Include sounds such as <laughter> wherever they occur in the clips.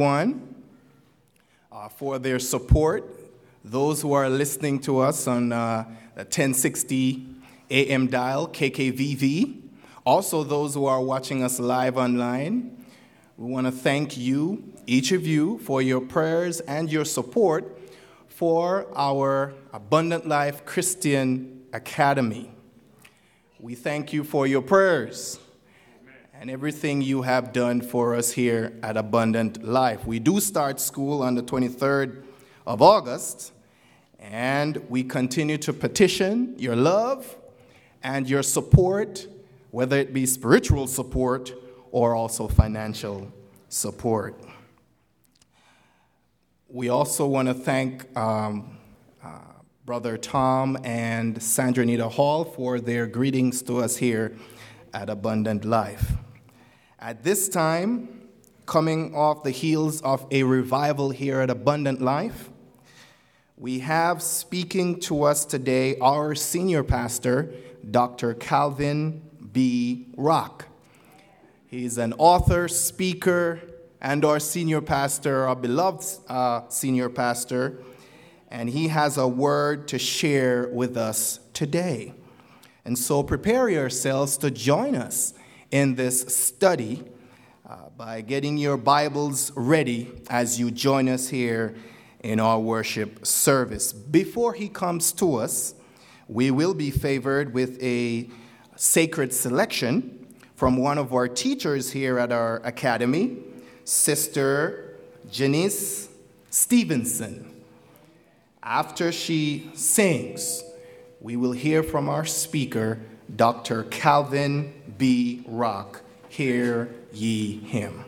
everyone uh, for their support. Those who are listening to us on uh, the 1060 AM dial, KKVV. Also, those who are watching us live online. We want to thank you, each of you, for your prayers and your support for our Abundant Life Christian Academy. We thank you for your prayers and everything you have done for us here at Abundant Life. We do start school on the 23rd of August, and we continue to petition your love and your support, whether it be spiritual support or also financial support. We also want to thank um, uh, Brother Tom and Sandra Nita Hall for their greetings to us here at Abundant Life. At this time, coming off the heels of a revival here at Abundant Life, we have speaking to us today our senior pastor, Dr. Calvin B. Rock. He's an author, speaker, and our senior pastor, our beloved uh, senior pastor, and he has a word to share with us today. And so prepare yourselves to join us in this study uh, by getting your Bibles ready as you join us here in our worship service. Before he comes to us, we will be favored with a sacred selection from one of our teachers here at our academy, Sister Janice Stevenson. After she sings, we will hear from our speaker, Dr. Calvin B. Rock. Hear ye him.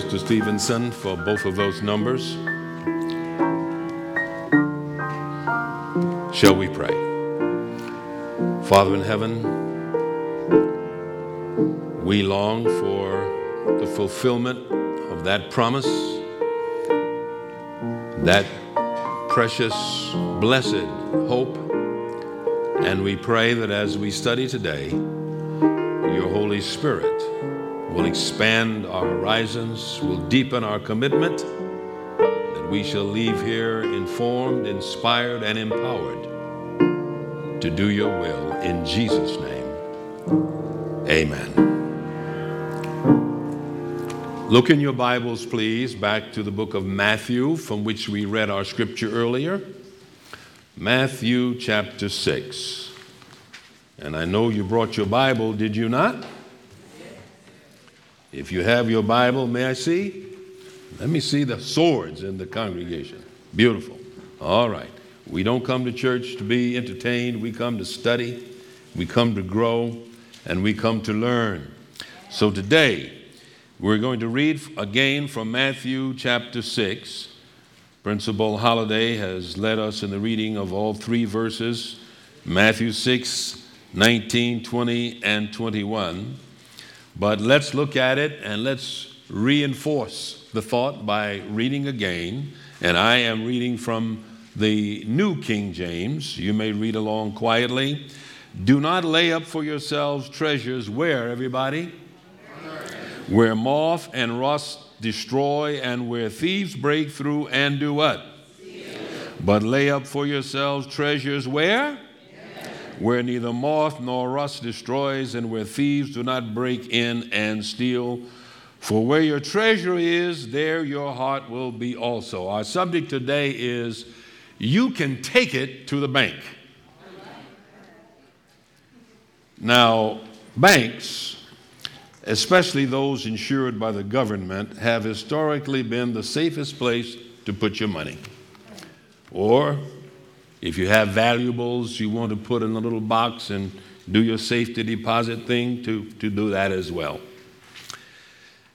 Sister Stevenson, for both of those numbers. Shall we pray? Father in heaven, we long for the fulfillment of that promise, that precious, blessed hope. And we pray that as we study today, your Holy Spirit will expand our horizons, will deepen our commitment, that we shall leave here informed, inspired, and empowered to do your will. In Jesus' name, amen. Look in your Bibles, please, back to the book of Matthew, from which we read our scripture earlier. Matthew chapter 6. And I know you brought your Bible, did you not? If you have your Bible, may I see? Let me see the swords in the congregation. Beautiful. All right. We don't come to church to be entertained, we come to study, we come to grow, and we come to learn. So today, we're going to read again from Matthew chapter 6. Principal Holiday has led us in the reading of all three verses Matthew 6, 19, 20, and 21. But let's look at it and let's reinforce the thought by reading again. And I am reading from the New King James. You may read along quietly. Do not lay up for yourselves treasures where, everybody? where moth and rust destroy, and where thieves break through and do what? But lay up for yourselves treasures where? Where neither moth nor rust destroys, and where thieves do not break in and steal. For where your treasure is, there your heart will be also. Our subject today is you can take it to the bank. Now, banks especially those insured by the government, have historically been the safest place to put your money. Or if you have valuables you want to put in a little box and do your safety deposit thing, to, to do that as well.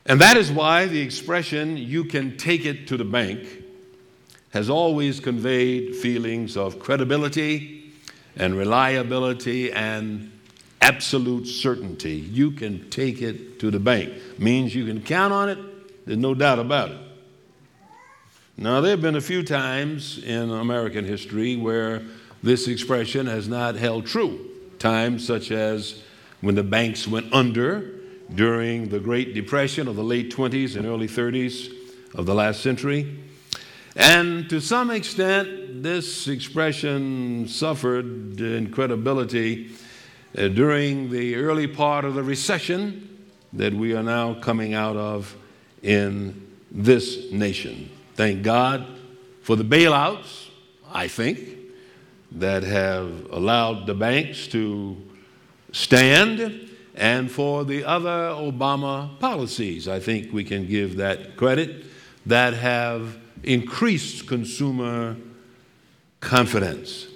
And that is why the expression, you can take it to the bank, has always conveyed feelings of credibility and reliability and absolute certainty. You can take it to the bank. Means you can count on it, there's no doubt about it. Now, there have been a few times in American history where this expression has not held true. Times such as when the banks went under during the Great Depression of the late 20s and early 30s of the last century. And to some extent, this expression suffered in credibility uh, during the early part of the recession that we are now coming out of in this nation. Thank God for the bailouts, I think, that have allowed the banks to stand, and for the other Obama policies, I think we can give that credit, that have increased consumer confidence.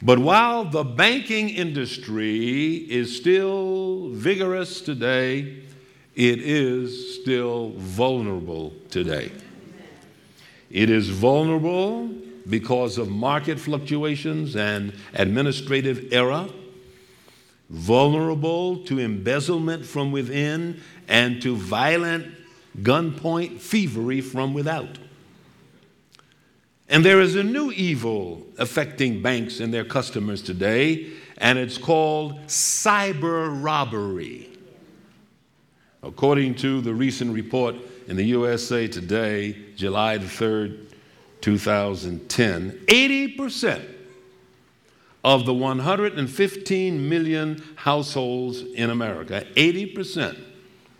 But while the banking industry is still vigorous today, it is still vulnerable today. It is vulnerable because of market fluctuations and administrative error, vulnerable to embezzlement from within and to violent gunpoint thievery from without. And there is a new evil affecting banks and their customers today, and it's called cyber robbery. According to the recent report in the USA Today, July the 3rd, 2010, 80% of the 115 million households in America, 80%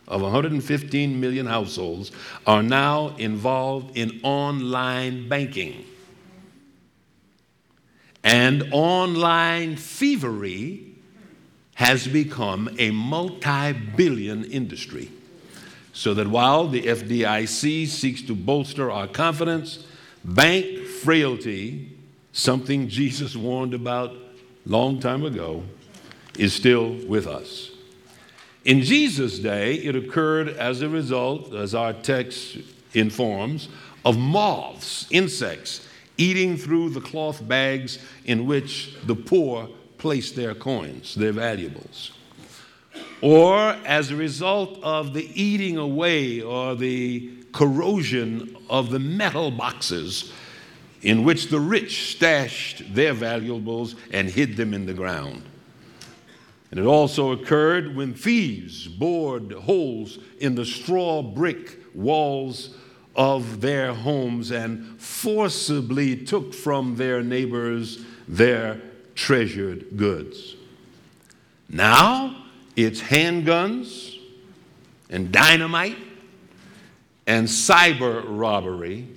of 115 million households are now involved in online banking. And online thievery has become a multi billion industry. So that while the FDIC seeks to bolster our confidence, bank frailty, something Jesus warned about long time ago, is still with us. In Jesus' day, it occurred as a result, as our text informs, of moths, insects, eating through the cloth bags in which the poor placed their coins, their valuables. Or as a result of the eating away or the corrosion of the metal boxes in which the rich stashed their valuables and hid them in the ground. And it also occurred when thieves bored holes in the straw brick walls of their homes and forcibly took from their neighbors their treasured goods. Now it's handguns and dynamite and cyber robbery,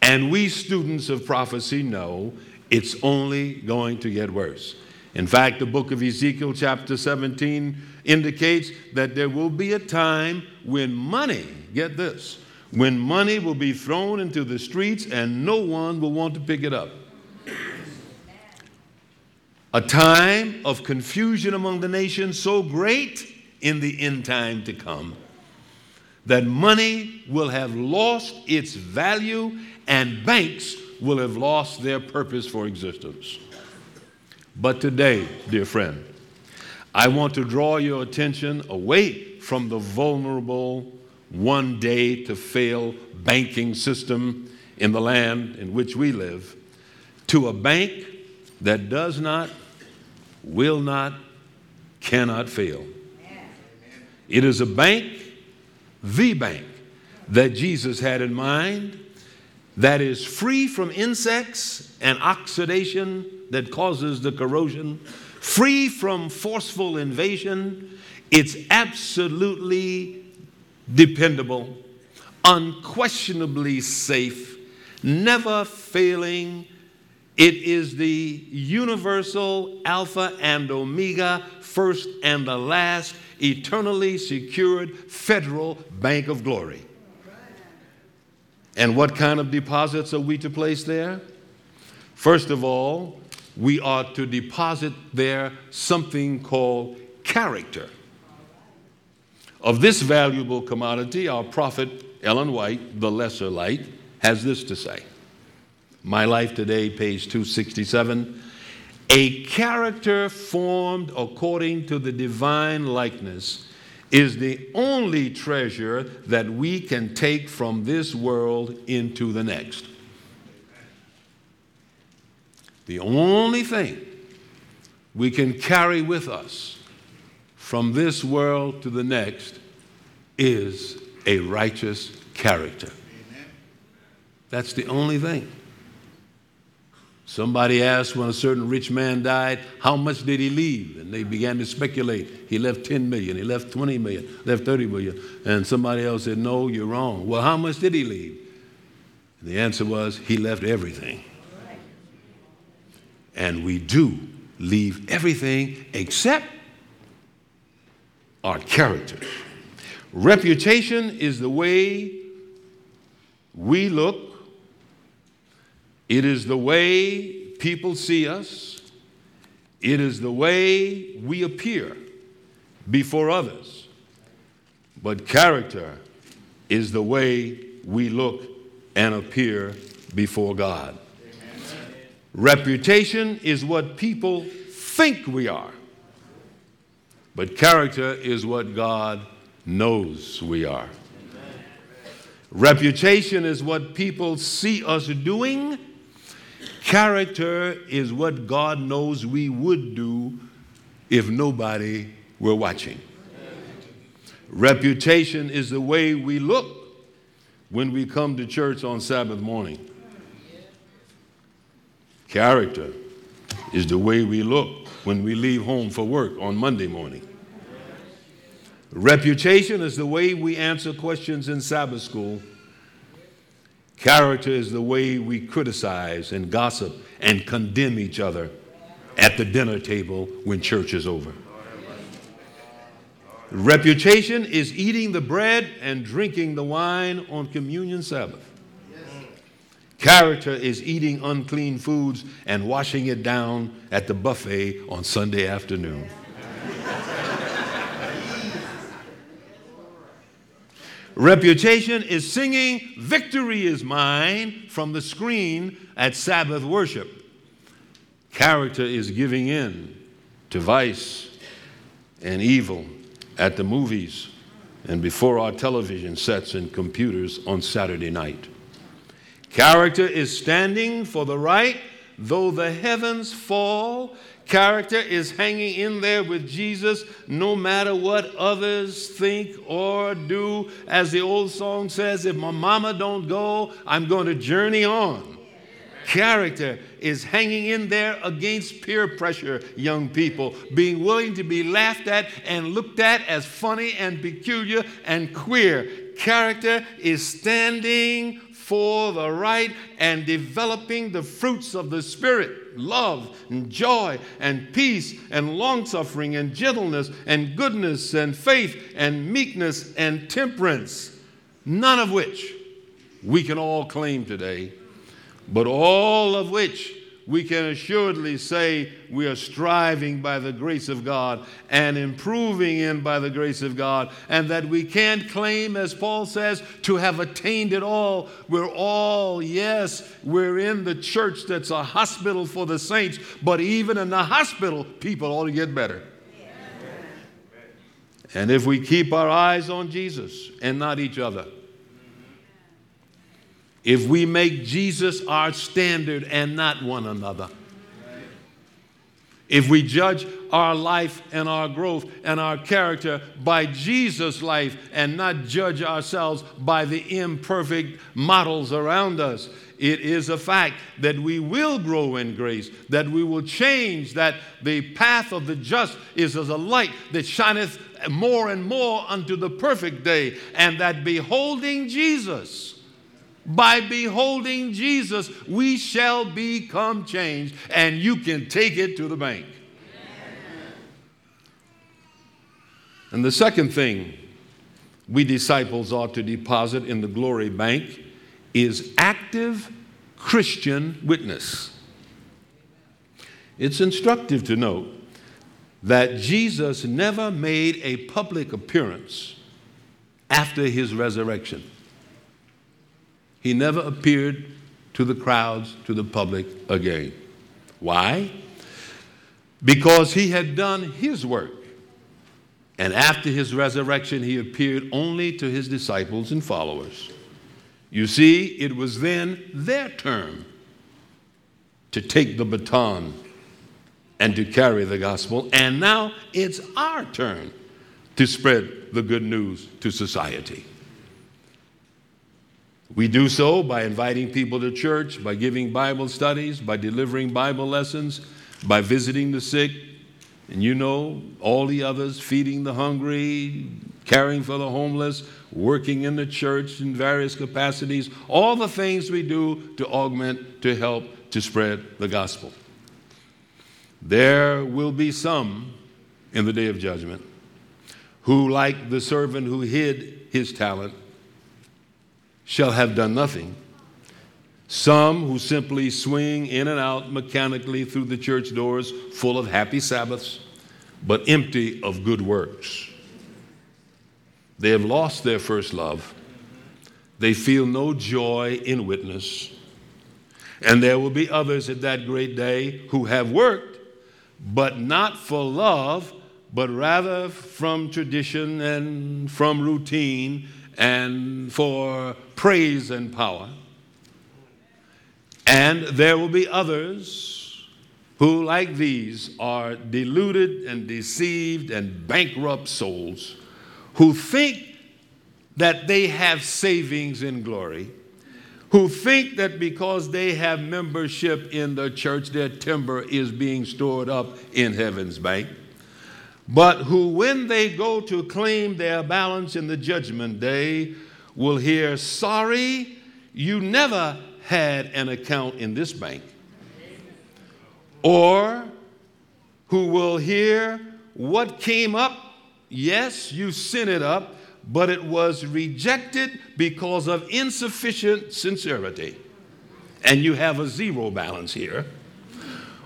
and we students of prophecy know it's only going to get worse. In fact, the book of Ezekiel, chapter 17, indicates that there will be a time when money, get this, when money will be thrown into the streets and no one will want to pick it up. A time of confusion among the nations so great in the end time to come that money will have lost its value and banks will have lost their purpose for existence. But today, dear friend, I want to draw your attention away from the vulnerable, one day to fail banking system in the land in which we live to a bank that does not, will not, cannot fail. It is a bank, the bank, that Jesus had in mind that is free from insects and oxidation that causes the corrosion, free from forceful invasion. It's absolutely dependable, unquestionably safe, never failing. It is the universal Alpha and Omega, first and the last, eternally secured federal bank of glory. And what kind of deposits are we to place there? First of all, we are to deposit there something called character. Of this valuable commodity, our prophet Ellen White, the lesser light, has this to say My Life Today, page 267. A character formed according to the divine likeness is the only treasure that we can take from this world into the next. The only thing we can carry with us from this world to the next is a righteous character. Amen. That's the only thing. Somebody asked when a certain rich man died, how much did he leave? And they began to speculate. He left 10 million, he left 20 million, left 30 million. And somebody else said, no, you're wrong. Well, how much did he leave? And the answer was, he left everything. And we do leave everything except our character. Reputation is the way we look, it is the way people see us, it is the way we appear before others. But character is the way we look and appear before God. Reputation is what people think we are, but character is what God knows we are. Reputation is what people see us doing. Character is what God knows we would do if nobody were watching. Reputation is the way we look when we come to church on Sabbath morning. Character is the way we look when we leave home for work on Monday morning. Reputation is the way we answer questions in Sabbath school. Character is the way we criticize and gossip and condemn each other at the dinner table when church is over. Reputation is eating the bread and drinking the wine on communion Sabbath. Character is eating unclean foods and washing it down at the buffet on Sunday afternoon. Reputation is singing, Victory is mine from the screen at Sabbath worship. Character is giving in to vice and evil at the movies and before our television sets and computers on Saturday night. Character is standing for the right, though the heavens fall. Character is hanging in there with Jesus no matter what others think or do. As the old song says, if my mama don't go, I'm going to journey on. Character is hanging in there against peer pressure, young people, being willing to be laughed at and looked at as funny and peculiar and queer. Character is standing for the right and developing the fruits of the Spirit love and joy and peace and long suffering and gentleness and goodness and faith and meekness and temperance, none of which we can all claim today, but all of which we can assuredly say we are striving by the grace of God and improving in by the grace of God, and that we can't claim, as Paul says, to have attained it all. We're all, yes, we're in the church that's a hospital for the saints, but even in the hospital, people ought to get better. And if we keep our eyes on Jesus and not each other, if we make Jesus our standard and not one another. If we judge our life and our growth and our character by Jesus' life and not judge ourselves by the imperfect models around us, it is a fact that we will grow in grace, that we will change, that the path of the just is as a light that shineth more and more unto the perfect day, and that beholding Jesus, by beholding Jesus, we shall become changed, and you can take it to the bank. And the second thing we disciples ought to deposit in the glory bank is active Christian witness. It's instructive to note that Jesus never made a public appearance after his resurrection. He never appeared to the crowds, to the public again. Why? Because he had done his work. And after his resurrection, he appeared only to his disciples and followers. You see, it was then their turn to take the baton and to carry the gospel. And now it's our turn to spread the good news to society. We do so by inviting people to church, by giving Bible studies, by delivering Bible lessons, by visiting the sick, and you know, all the others, feeding the hungry, caring for the homeless, working in the church in various capacities, all the things we do to augment, to help, to spread the gospel. There will be some in the day of judgment who, like the servant who hid his talent, shall have done nothing. Some who simply swing in and out mechanically through the church doors, full of happy Sabbaths, but empty of good works. They have lost their first love. They feel no joy in witness. And there will be others at that great day who have worked, but not for love, but rather from tradition and from routine and for praise and power. And there will be others who, like these, are deluded and deceived and bankrupt souls who think that they have savings in glory, who think that because they have membership in the church, their timber is being stored up in heaven's bank but who, when they go to claim their balance in the judgment day, will hear, Sorry, you never had an account in this bank. Or who will hear, What came up? Yes, you sent it up, but it was rejected because of insufficient sincerity. And you have a zero balance here.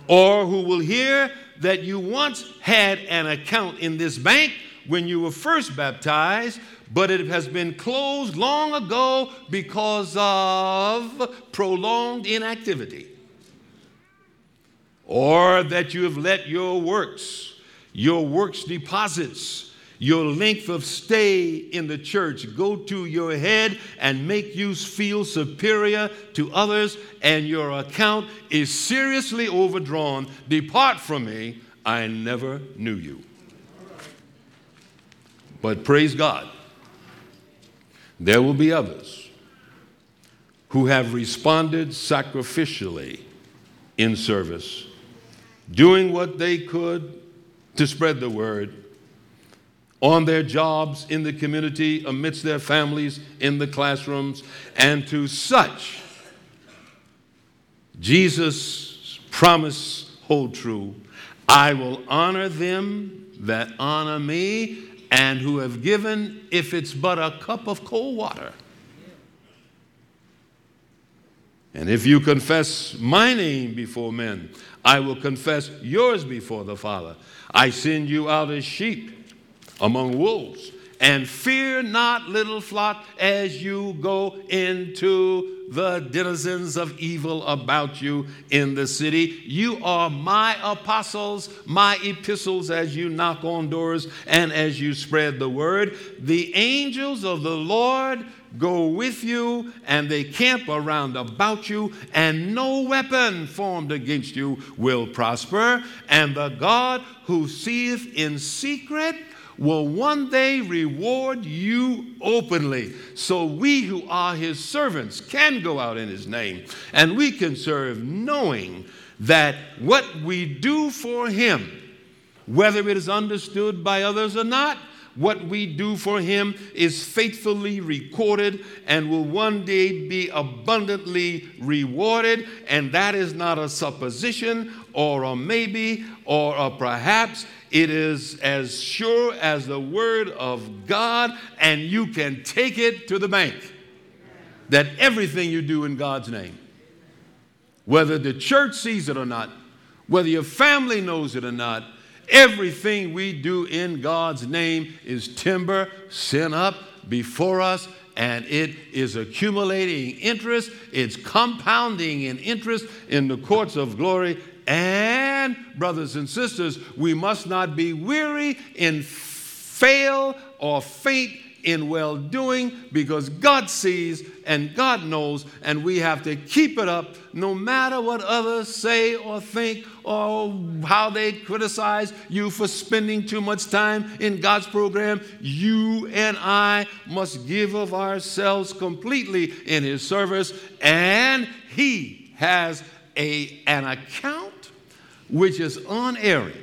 Or who will hear, that you once had an account in this bank when you were first baptized, but it has been closed long ago because of prolonged inactivity. Or that you have let your works, your works deposits, your length of stay in the church go to your head and make you feel superior to others, and your account is seriously overdrawn. Depart from me, I never knew you. But praise God, there will be others who have responded sacrificially in service, doing what they could to spread the word on their jobs in the community, amidst their families, in the classrooms, and to such Jesus' promise hold true. I will honor them that honor me and who have given, if it's but a cup of cold water. And if you confess my name before men, I will confess yours before the Father. I send you out as sheep among wolves. And fear not, little flock, as you go into the denizens of evil about you in the city. You are my apostles, my epistles as you knock on doors and as you spread the word. The angels of the Lord go with you, and they camp around about you, and no weapon formed against you will prosper. And the God who seeth in secret will one day reward you openly. So we who are his servants can go out in his name and we can serve knowing that what we do for him, whether it is understood by others or not, what we do for him is faithfully recorded and will one day be abundantly rewarded. And that is not a supposition or a maybe or a perhaps. It is as sure as the word of God, and you can take it to the bank. That everything you do in God's name, whether the church sees it or not, whether your family knows it or not, everything we do in God's name is timber sent up before us and it is accumulating interest, it's compounding in interest in the courts of glory, and, brothers and sisters, we must not be weary in fail or faint in well doing because God sees and God knows, and we have to keep it up no matter what others say or think or how they criticize you for spending too much time in God's program. You and I must give of ourselves completely in His service, and He has a, an account which is unerring.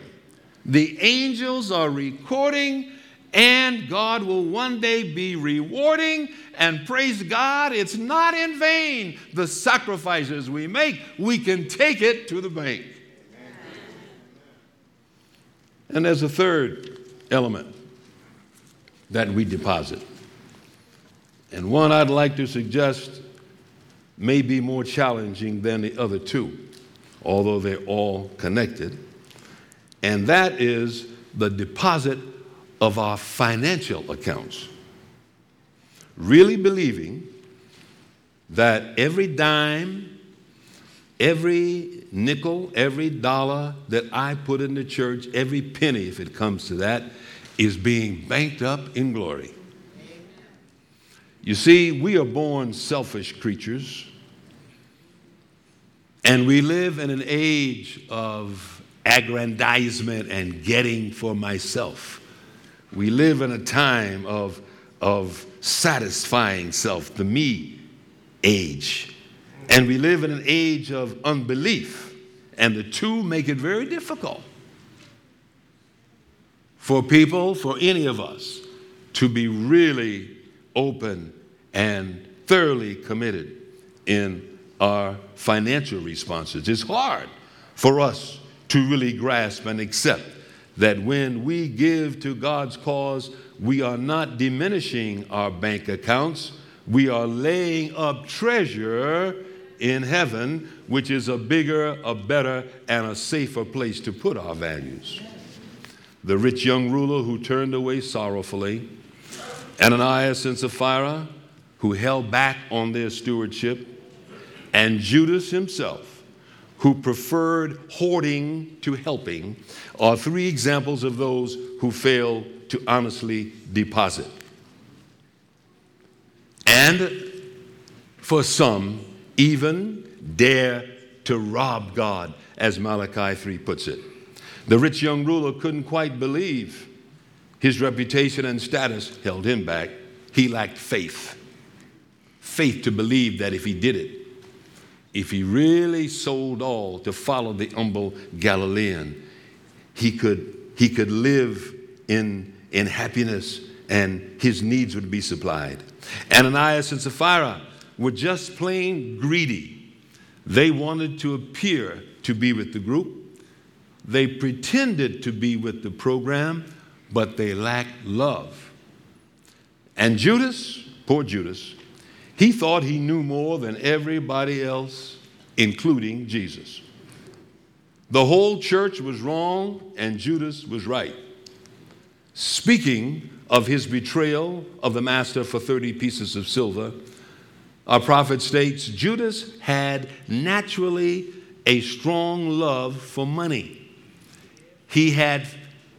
The angels are recording, and God will one day be rewarding. And praise God, it's not in vain the sacrifices we make. We can take it to the bank. And there's a third element that we deposit. And one I'd like to suggest may be more challenging than the other two although they're all connected. And that is the deposit of our financial accounts. Really believing that every dime, every nickel, every dollar that I put in the church, every penny, if it comes to that, is being banked up in glory. You see, we are born selfish creatures. And we live in an age of aggrandizement and getting for myself. We live in a time of, of satisfying self, the me age. And we live in an age of unbelief. And the two make it very difficult for people, for any of us, to be really open and thoroughly committed in our financial responses. It's hard for us to really grasp and accept that when we give to God's cause, we are not diminishing our bank accounts, we are laying up treasure in heaven, which is a bigger, a better, and a safer place to put our values. The rich young ruler who turned away sorrowfully Ananias and Sapphira, who held back on their stewardship, and Judas himself, who preferred hoarding to helping, are three examples of those who fail to honestly deposit. And for some, even dare to rob God, as Malachi 3 puts it. The rich young ruler couldn't quite believe his reputation and status held him back. He lacked faith. Faith to believe that if he did it, if he really sold all to follow the humble Galilean, he could, he could live in, in happiness and his needs would be supplied. Ananias and Sapphira were just plain greedy. They wanted to appear to be with the group. They pretended to be with the program, but they lacked love. And Judas, poor Judas, he thought he knew more than everybody else, including Jesus. The whole church was wrong, and Judas was right. Speaking of his betrayal of the master for 30 pieces of silver, our prophet states Judas had naturally a strong love for money. He had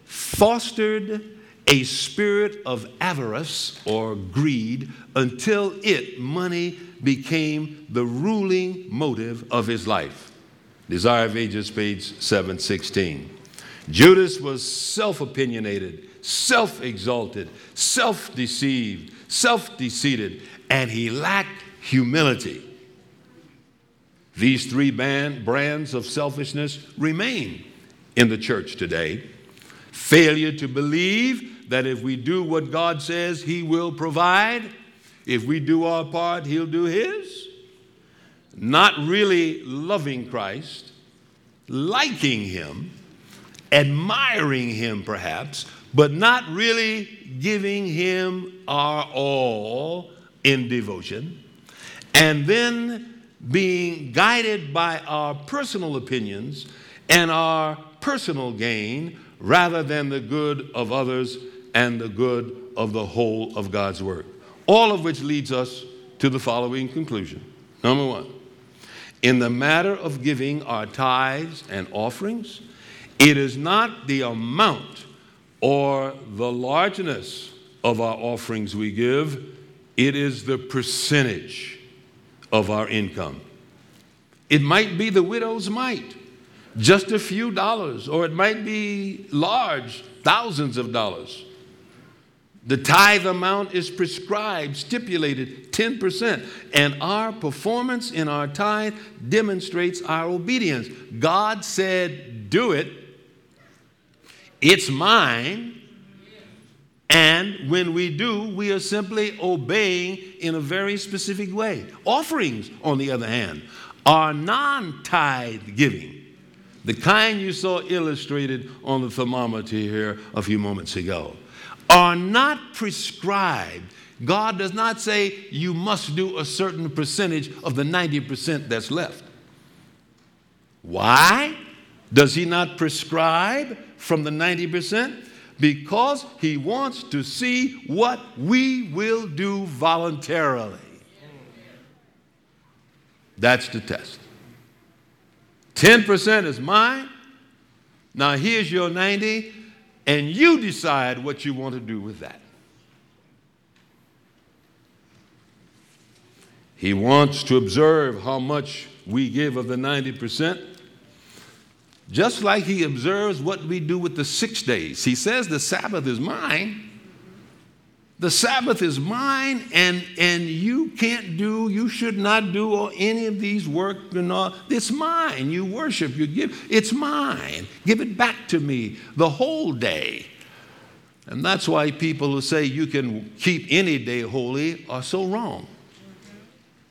fostered a spirit of avarice or greed until it, money, became the ruling motive of his life. Desire of Ages, page 716. Judas was self opinionated, self exalted, self deceived, self deceived, and he lacked humility. These three band, brands of selfishness remain in the church today. Failure to believe that if we do what God says, He will provide. If we do our part, He'll do His. Not really loving Christ, liking Him, admiring Him perhaps, but not really giving Him our all in devotion and then being guided by our personal opinions and our personal gain rather than the good of others and the good of the whole of God's work. All of which leads us to the following conclusion. Number one, in the matter of giving our tithes and offerings, it is not the amount or the largeness of our offerings we give, it is the percentage of our income. It might be the widow's mite, just a few dollars, or it might be large, thousands of dollars. The tithe amount is prescribed, stipulated 10%, and our performance in our tithe demonstrates our obedience. God said, Do it, it's mine, and when we do, we are simply obeying in a very specific way. Offerings, on the other hand, are non tithe giving, the kind you saw illustrated on the thermometer here a few moments ago, are not prescribed. God does not say you must do a certain percentage of the 90% that's left. Why does He not prescribe from the 90%? because he wants to see what we will do voluntarily. That's the test. 10% is mine. Now here's your 90 and you decide what you want to do with that. He wants to observe how much we give of the 90% just like he observes what we do with the six days. He says the Sabbath is mine. The Sabbath is mine, and, and you can't do, you should not do any of these work. And all. It's mine. You worship, you give. It's mine. Give it back to me the whole day. And that's why people who say you can keep any day holy are so wrong.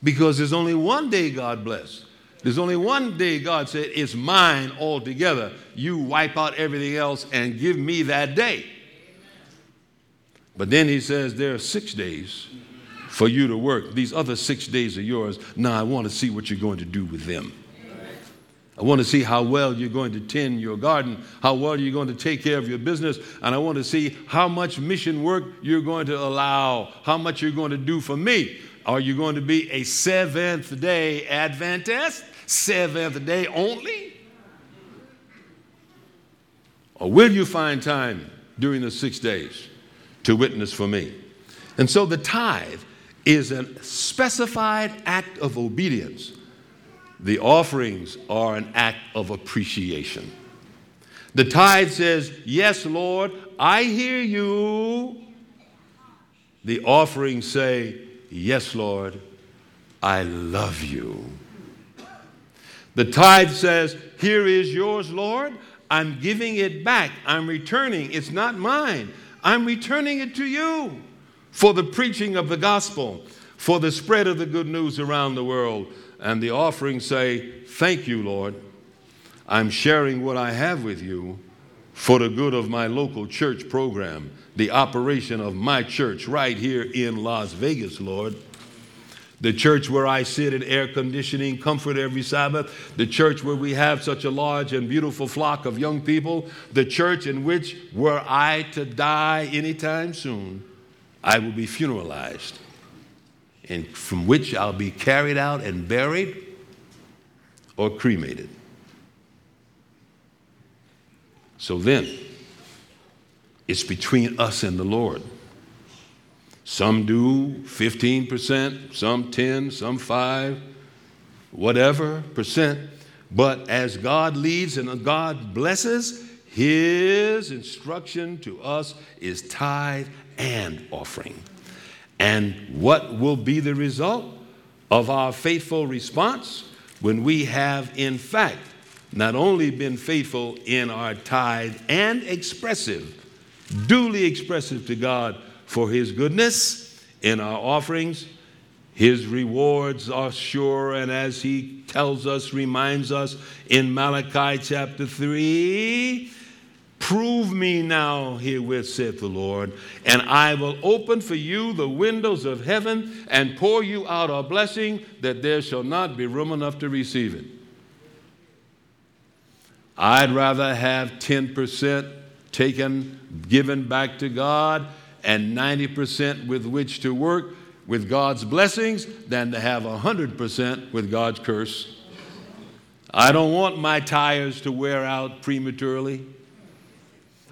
Because there's only one day God bless. There's only one day God said, It's mine altogether. You wipe out everything else and give me that day. But then he says, There are six days for you to work. These other six days are yours. Now I want to see what you're going to do with them. I want to see how well you're going to tend your garden, how well you're going to take care of your business, and I want to see how much mission work you're going to allow, how much you're going to do for me. Are you going to be a seventh day Adventist? Seventh day only? Or will you find time during the six days to witness for me? And so the tithe is a specified act of obedience the offerings are an act of appreciation. The tithe says, Yes, Lord, I hear you. The offerings say, Yes, Lord, I love you. The tithe says, Here is yours, Lord. I'm giving it back. I'm returning. It's not mine. I'm returning it to you for the preaching of the gospel, for the spread of the good news around the world and the offerings say, Thank you, Lord. I'm sharing what I have with you for the good of my local church program, the operation of my church right here in Las Vegas, Lord. The church where I sit in air conditioning, comfort every Sabbath. The church where we have such a large and beautiful flock of young people. The church in which, were I to die anytime soon, I will be funeralized and from which I'll be carried out and buried or cremated. So then, it's between us and the Lord. Some do 15%, some 10, some 5, whatever percent. But as God leads and God blesses, his instruction to us is tithe and offering. And what will be the result of our faithful response when we have, in fact, not only been faithful in our tithe and expressive, duly expressive to God for His goodness in our offerings, His rewards are sure, and as He tells us, reminds us in Malachi chapter 3, Prove me now herewith, saith the Lord, and I will open for you the windows of heaven and pour you out a blessing that there shall not be room enough to receive it. I'd rather have 10% taken, given back to God, and 90% with which to work with God's blessings than to have 100% with God's curse. I don't want my tires to wear out prematurely.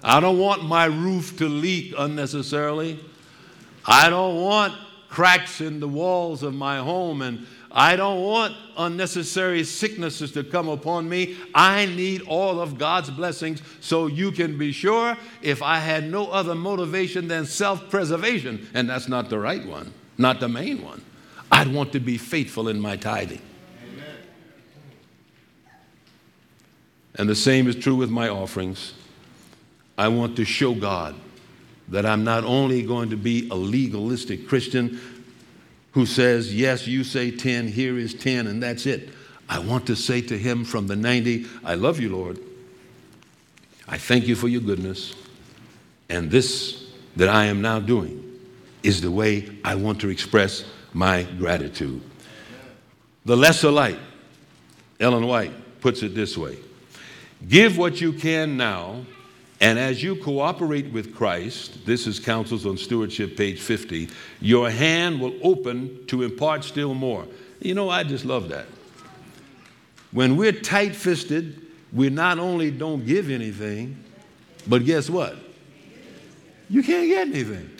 I don't want my roof to leak unnecessarily. I don't want cracks in the walls of my home and I don't want unnecessary sicknesses to come upon me. I need all of God's blessings so you can be sure if I had no other motivation than self preservation, and that's not the right one, not the main one, I'd want to be faithful in my tithing. Amen. And the same is true with my offerings. I want to show God that I'm not only going to be a legalistic Christian who says, Yes, you say 10, here is 10, and that's it. I want to say to him from the 90, I love you, Lord. I thank you for your goodness. And this that I am now doing is the way I want to express my gratitude. The lesser light, Ellen White puts it this way Give what you can now and as you cooperate with Christ, this is Counsels on Stewardship, page 50, your hand will open to impart still more. You know, I just love that. When we're tight fisted, we not only don't give anything, but guess what? You can't get anything.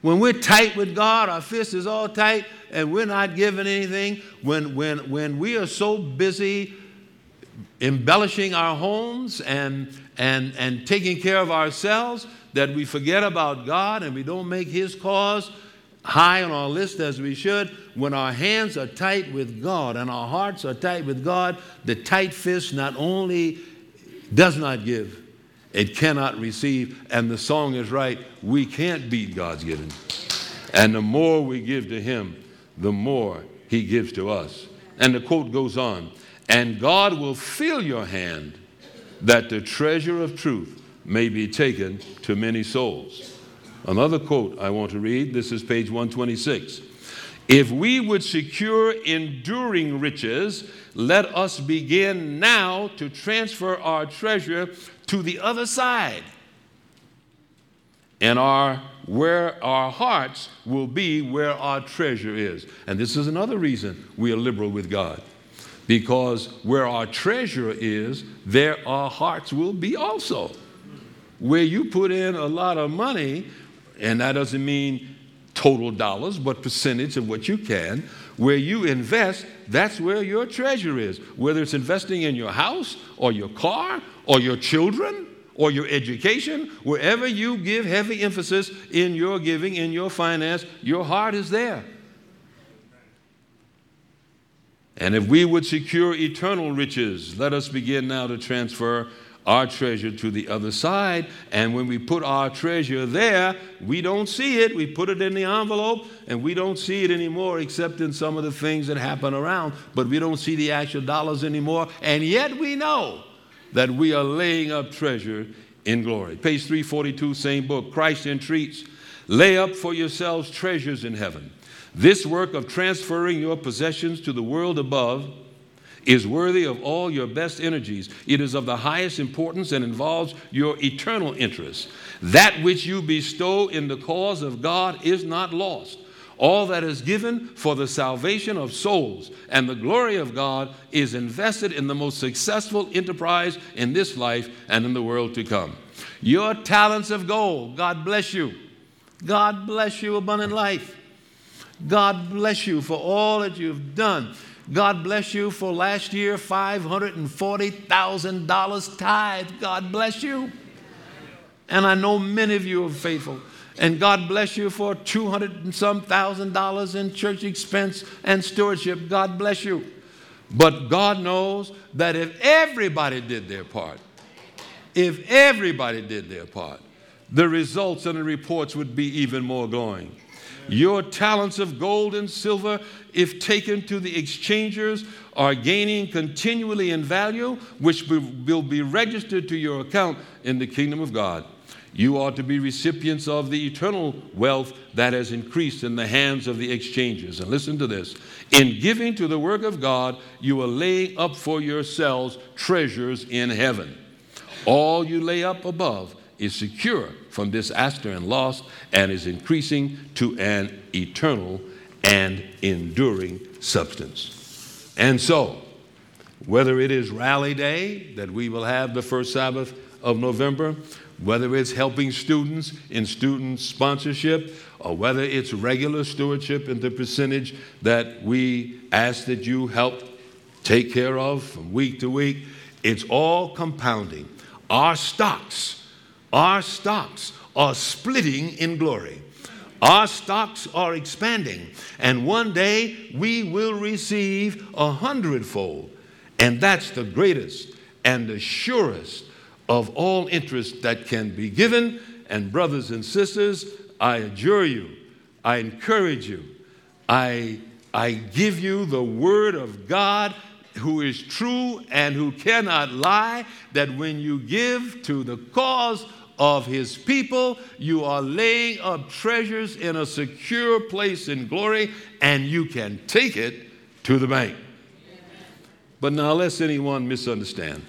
When we're tight with God, our fist is all tight, and we're not giving anything. When, when, when we are so busy embellishing our homes and, and, and taking care of ourselves that we forget about God and we don't make His cause high on our list as we should. When our hands are tight with God and our hearts are tight with God, the tight fist not only does not give, it cannot receive. And the song is right we can't beat God's giving. And the more we give to Him, the more He gives to us. And the quote goes on and God will fill your hand that the treasure of truth may be taken to many souls. Another quote I want to read this is page 126. If we would secure enduring riches, let us begin now to transfer our treasure to the other side. And our where our hearts will be where our treasure is. And this is another reason we are liberal with God. Because where our treasure is, there our hearts will be also. Where you put in a lot of money, and that doesn't mean total dollars, but percentage of what you can. Where you invest, that's where your treasure is. Whether it's investing in your house or your car or your children or your education, wherever you give heavy emphasis in your giving, in your finance, your heart is there. And if we would secure eternal riches, let us begin now to transfer our treasure to the other side. And when we put our treasure there, we don't see it. We put it in the envelope and we don't see it anymore except in some of the things that happen around. But we don't see the actual dollars anymore. And yet we know that we are laying up treasure in glory. Page 342, same book. Christ entreats, lay up for yourselves treasures in heaven. This work of transferring your possessions to the world above is worthy of all your best energies. It is of the highest importance and involves your eternal interests. That which you bestow in the cause of God is not lost. All that is given for the salvation of souls and the glory of God is invested in the most successful enterprise in this life and in the world to come. Your talents of gold, God bless you. God bless you, abundant life. God bless you for all that you've done. God bless you for last year, $540,000 tithe. God bless you. And I know many of you are faithful. And God bless you for 200 and some thousand dollars in church expense and stewardship. God bless you. But God knows that if everybody did their part, if everybody did their part, the results and the reports would be even more glowing. Your talents of gold and silver, if taken to the exchangers, are gaining continually in value, which will be registered to your account in the kingdom of God. You are to be recipients of the eternal wealth that has increased in the hands of the exchangers. And listen to this in giving to the work of God, you are laying up for yourselves treasures in heaven. All you lay up above is secure from disaster and loss and is increasing to an eternal and enduring substance. And so, whether it is Rally Day that we will have the first Sabbath of November, whether it's helping students in student sponsorship, or whether it's regular stewardship and the percentage that we ask that you help take care of from week to week, it's all compounding. Our stocks our stocks are splitting in glory. Our stocks are expanding, and one day we will receive a hundredfold. And that's the greatest and the surest of all interest that can be given. And, brothers and sisters, I adjure you, I encourage you, I, I give you the word of God who is true and who cannot lie, that when you give to the cause of his people. You are laying up treasures in a secure place in glory, and you can take it to the bank. But now, lest anyone misunderstand,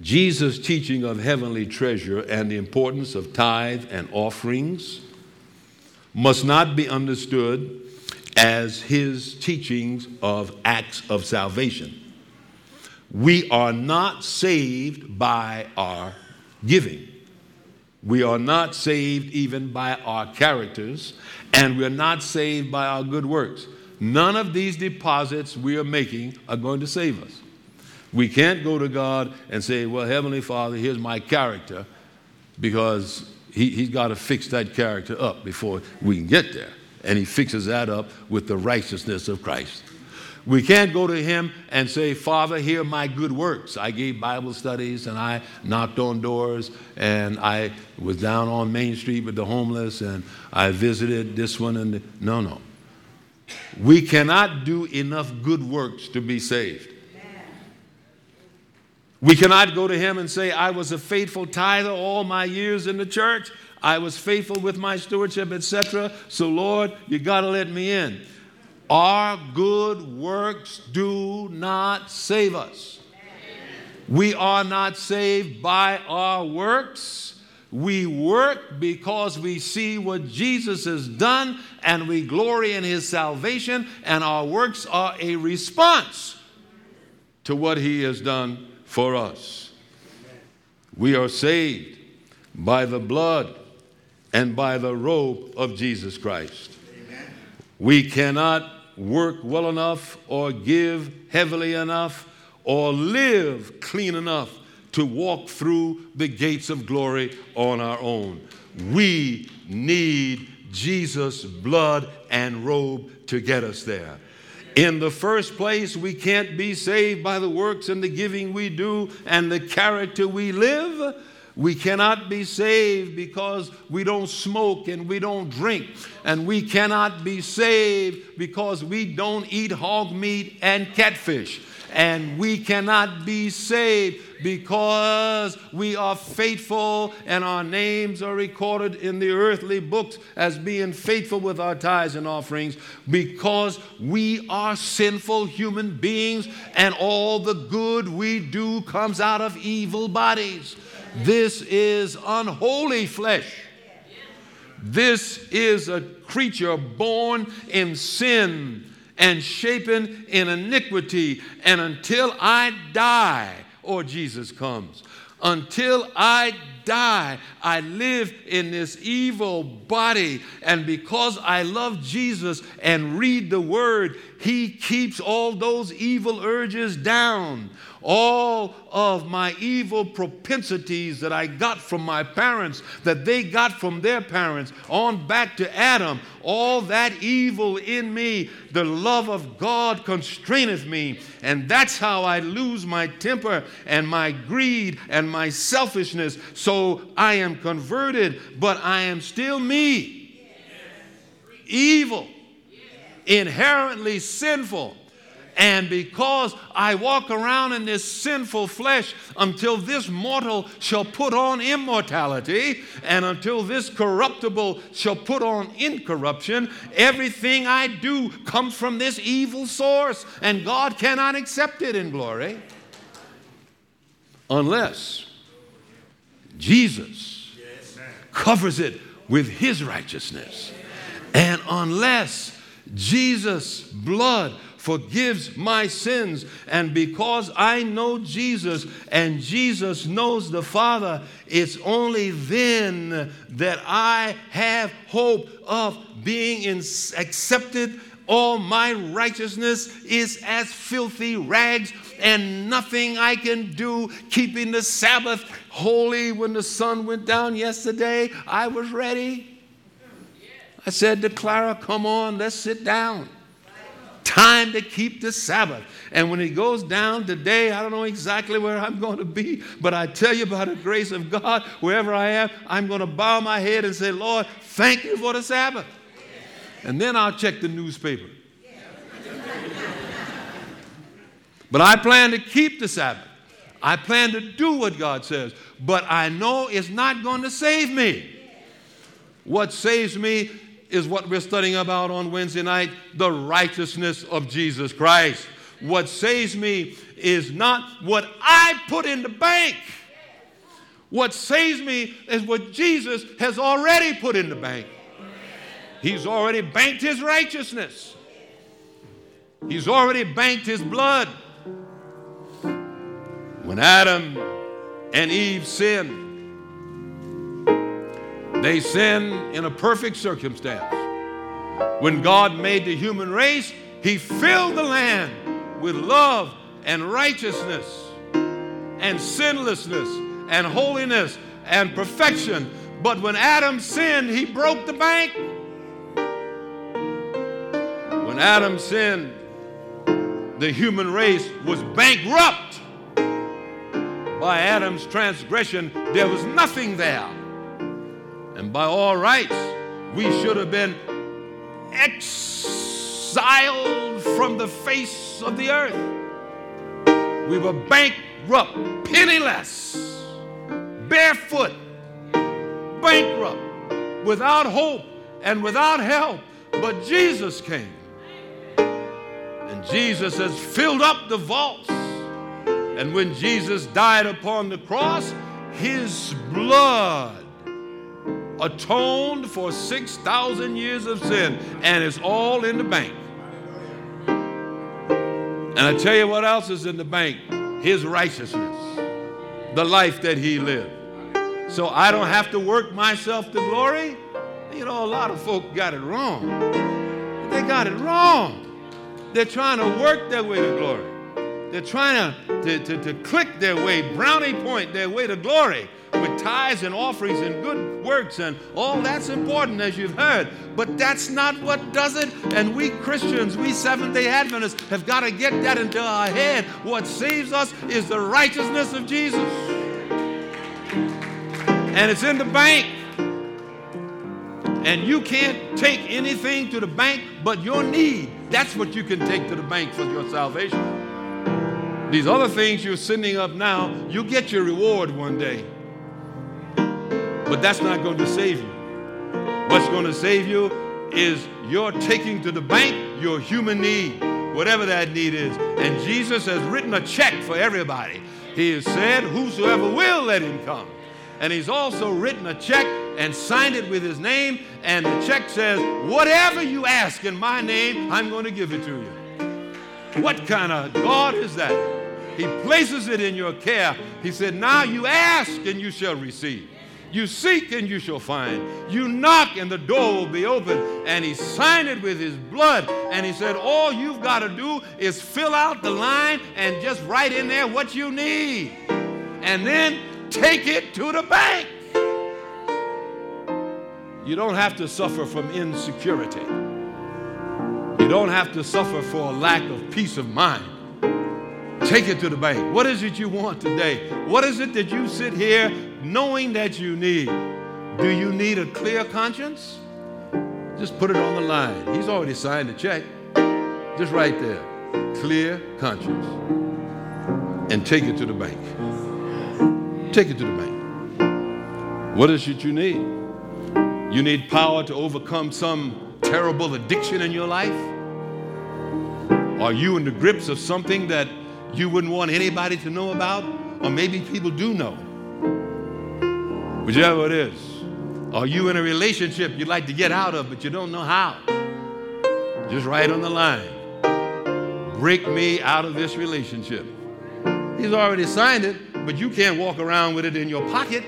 Jesus' teaching of heavenly treasure and the importance of tithe and offerings must not be understood as his teachings of acts of salvation. We are not saved by our giving. We are not saved even by our characters, and we're not saved by our good works. None of these deposits we are making are going to save us. We can't go to God and say, Well, Heavenly Father, here's my character, because he, He's got to fix that character up before we can get there. And He fixes that up with the righteousness of Christ. We can't go to him and say, Father, hear my good works. I gave Bible studies and I knocked on doors and I was down on Main Street with the homeless and I visited this one and the... no, no. We cannot do enough good works to be saved. We cannot go to him and say, I was a faithful tither all my years in the church. I was faithful with my stewardship, etc. So, Lord, you got to let me in. Our good works do not save us. We are not saved by our works. We work because we see what Jesus has done and we glory in his salvation, and our works are a response to what he has done for us. We are saved by the blood and by the robe of Jesus Christ. We cannot work well enough or give heavily enough or live clean enough to walk through the gates of glory on our own. We need Jesus' blood and robe to get us there. In the first place, we can't be saved by the works and the giving we do and the character we live. We cannot be saved because we don't smoke and we don't drink. And we cannot be saved because we don't eat hog meat and catfish and we cannot be saved because we are faithful and our names are recorded in the earthly books as being faithful with our tithes and offerings because we are sinful human beings and all the good we do comes out of evil bodies. This is unholy flesh. This is a creature born in sin and shapen in iniquity. And until I die, or Jesus comes, until I die, I live in this evil body. And because I love Jesus and read the word, He keeps all those evil urges down all of my evil propensities that I got from my parents, that they got from their parents, on back to Adam, all that evil in me, the love of God constraineth me. And that's how I lose my temper and my greed and my selfishness. So I am converted, but I am still me. Evil, inherently sinful and because I walk around in this sinful flesh until this mortal shall put on immortality, and until this corruptible shall put on incorruption, everything I do comes from this evil source, and God cannot accept it in glory unless Jesus covers it with his righteousness. And unless Jesus' blood forgives my sins. And because I know Jesus and Jesus knows the Father, it's only then that I have hope of being in, accepted. All my righteousness is as filthy rags, and nothing I can do keeping the Sabbath holy. When the sun went down yesterday, I was ready. I said to Clara, Come on, let's sit down time to keep the Sabbath. And when it goes down today, I don't know exactly where I'm going to be, but I tell you by the grace of God, wherever I am, I'm going to bow my head and say, Lord, thank you for the Sabbath. And then I'll check the newspaper. but I plan to keep the Sabbath. I plan to do what God says, but I know it's not going to save me. What saves me is what we're studying about on Wednesday night the righteousness of Jesus Christ. What saves me is not what I put in the bank. What saves me is what Jesus has already put in the bank. He's already banked his righteousness, he's already banked his blood. When Adam and Eve sinned, they sinned in a perfect circumstance. When God made the human race, He filled the land with love and righteousness and sinlessness and holiness and perfection. But when Adam sinned, he broke the bank. When Adam sinned, the human race was bankrupt. By Adam's transgression, there was nothing there. And by all rights, we should have been exiled from the face of the earth. We were bankrupt, penniless, barefoot, bankrupt. without hope and without help. But Jesus came. And Jesus has filled up the vaults. And when Jesus died upon the cross, his blood atoned for 6,000 years of sin, and it's all in the bank. And I tell you what else is in the bank his righteousness, the life that he lived. So I don't have to work myself to glory. You know, a lot of folk got it wrong. They got it wrong. They're trying to work their way to glory. They're trying to, to, to, to click their way, brownie point their way to glory with tithes and offerings and good works and all that's important as you've heard. But that's not what does it. And we Christians, we Seventh day Adventists, have got to get that into our head. What saves us is the righteousness of Jesus. And it's in the bank. And you can't take anything to the bank but your need. That's what you can take to the bank for your salvation. These other things you're sending up now, you'll get your reward one day. But that's not going to save you. What's going to save you is your taking to the bank your human need, whatever that need is. And Jesus has written a check for everybody. He has said, Whosoever will, let him come. And he's also written a check and signed it with his name. And the check says, Whatever you ask in my name, I'm going to give it to you. What kind of God is that? He places it in your care. He said, Now you ask and you shall receive. You seek and you shall find. You knock and the door will be open. And he signed it with his blood. And he said, All you've got to do is fill out the line and just write in there what you need. And then take it to the bank. You don't have to suffer from insecurity. You don't have to suffer for a lack of peace of mind. Take it to the bank. What is it you want today? What is it that you sit here knowing that you need? Do you need a clear conscience? Just put it on the line. He's already signed the check. Just right there. Clear conscience. And take it to the bank. Take it to the bank. What is it you need? You need power to overcome some terrible addiction in your life? Are you in the grips of something that you wouldn't want anybody to know about, or maybe people do know. Whichever it is. Are you in a relationship you'd like to get out of, but you don't know how? Just write on the line. Break me out of this relationship. He's already signed it, but you can't walk around with it in your pocket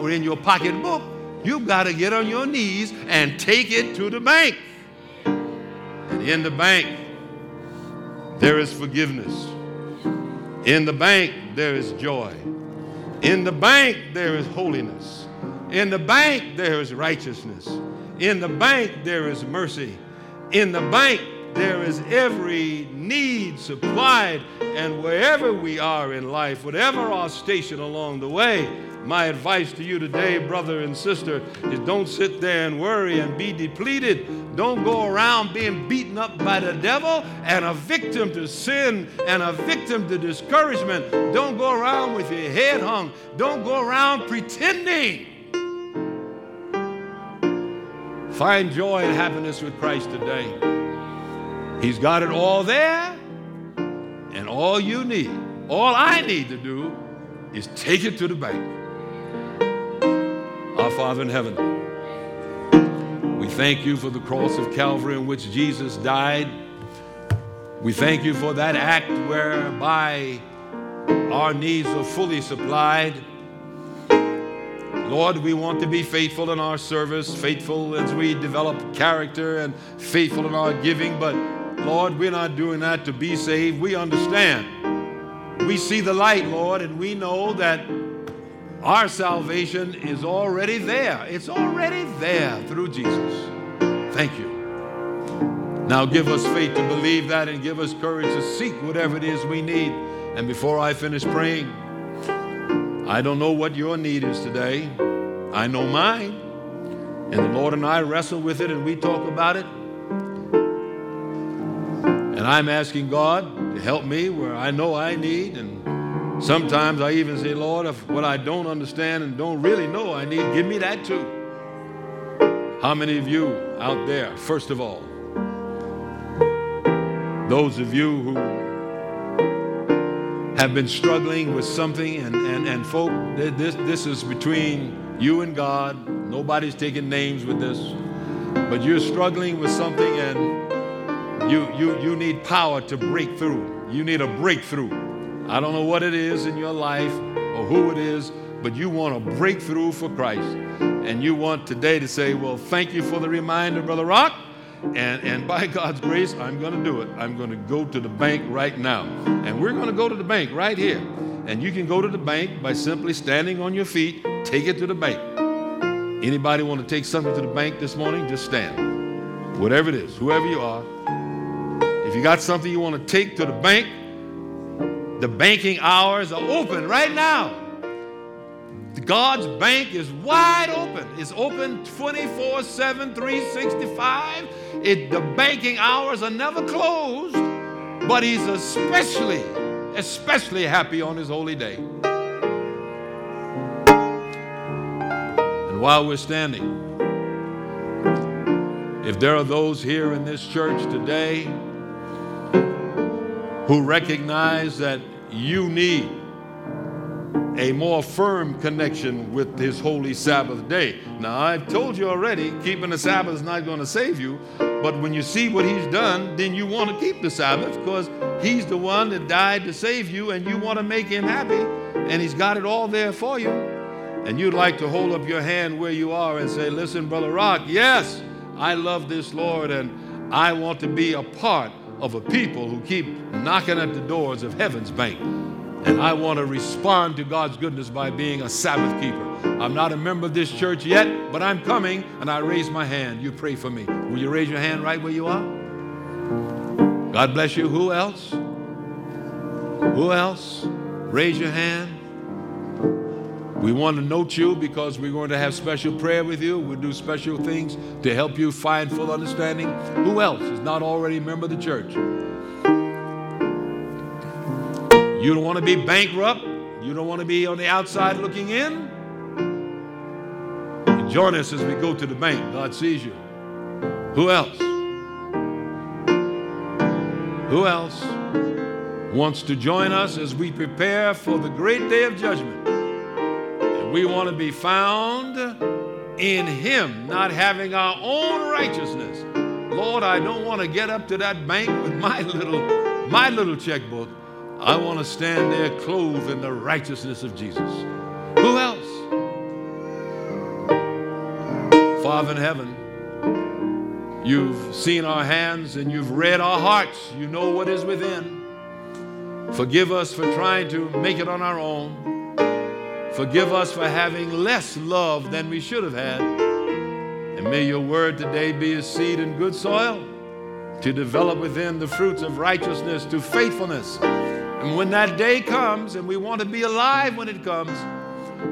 or in your pocketbook. You've got to get on your knees and take it to the bank. And in the bank, there is forgiveness. In the bank, there is joy. In the bank, there is holiness. In the bank, there is righteousness. In the bank, there is mercy. In the bank, there is every need supplied. And wherever we are in life, whatever our station along the way, my advice to you today, brother and sister, is don't sit there and worry and be depleted. Don't go around being beaten up by the devil and a victim to sin and a victim to discouragement. Don't go around with your head hung. Don't go around pretending. Find joy and happiness with Christ today. He's got it all there, and all you need, all I need to do is take it to the bank. Our Father in heaven, we thank you for the cross of Calvary in which Jesus died. We thank you for that act whereby our needs are fully supplied. Lord, we want to be faithful in our service, faithful as we develop character, and faithful in our giving. But Lord, we're not doing that to be saved. We understand. We see the light, Lord, and we know that our salvation is already there. It's already there through Jesus. Thank you. Now give us faith to believe that and give us courage to seek whatever it is we need. And before I finish praying, I don't know what your need is today. I know mine. And the Lord and I wrestle with it and we talk about it. And I'm asking God to help me where I know I need and Sometimes I even say, Lord, if what I don't understand and don't really know I need, give me that too. How many of you out there, first of all, those of you who have been struggling with something, and, and, and folk, this, this is between you and God. Nobody's taking names with this. But you're struggling with something and you, you, you need power to break through. You need a breakthrough. I don't know what it is in your life or who it is, but you want a breakthrough for Christ. And you want today to say, Well, thank you for the reminder, Brother Rock. And, and by <laughs> God's grace, I'm going to do it. I'm going to go to the bank right now. And we're going to go to the bank right here. And you can go to the bank by simply standing on your feet, take it to the bank. Anybody want to take something to the bank this morning? Just stand. Whatever it is, whoever you are. If you got something you want to take to the bank, the banking hours are open right now. God's bank is wide open. It's open 24 7, 365. It, the banking hours are never closed, but He's especially, especially happy on His holy day. And while we're standing, if there are those here in this church today who recognize that you need a more firm connection with his holy Sabbath day. Now, I've told you already, keeping the Sabbath is not going to save you, but when you see what he's done, then you want to keep the Sabbath because he's the one that died to save you and you want to make him happy and he's got it all there for you. And you'd like to hold up your hand where you are and say, Listen, Brother Rock, yes, I love this Lord and I want to be a part of a people who keep knocking at the doors of heaven's bank. And I want to respond to God's goodness by being a Sabbath keeper. I'm not a member of this church yet, but I'm coming and I raise my hand. You pray for me. Will you raise your hand right where you are? God bless you. Who else? Who else? Raise your hand. We want to note you because we're going to have special prayer with you. We'll do special things to help you find full understanding. Who else is not already a member of the church? You don't want to be bankrupt. You don't want to be on the outside looking in. Join us as we go to the bank. God sees you. Who else? Who else wants to join us as we prepare for the great day of judgment? We want to be found in Him, not having our own righteousness. Lord, I don't want to get up to that bank with <laughs> my little my little checkbook. I want to stand there clothed in the righteousness of Jesus. Who else? Father in heaven, you've seen our hands and you've read our hearts. You know what is within. Forgive us for trying to make it on our own. Forgive us for having less love than we should have had. And may your word today be a seed in good soil to develop within the fruits of righteousness to faithfulness and when that day comes, and we want to be alive when it comes,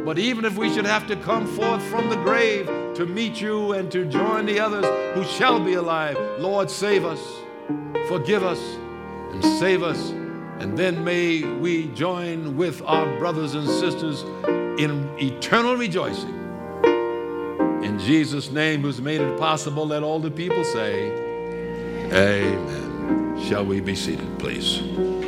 but even if we should have to come forth from the grave to meet you and to join the others who shall be alive, Lord, save us, forgive us, and save us. And then may we join with our brothers and sisters in eternal rejoicing. In Jesus' name, who's made it possible, let all the people say, Amen. Shall we be seated, please?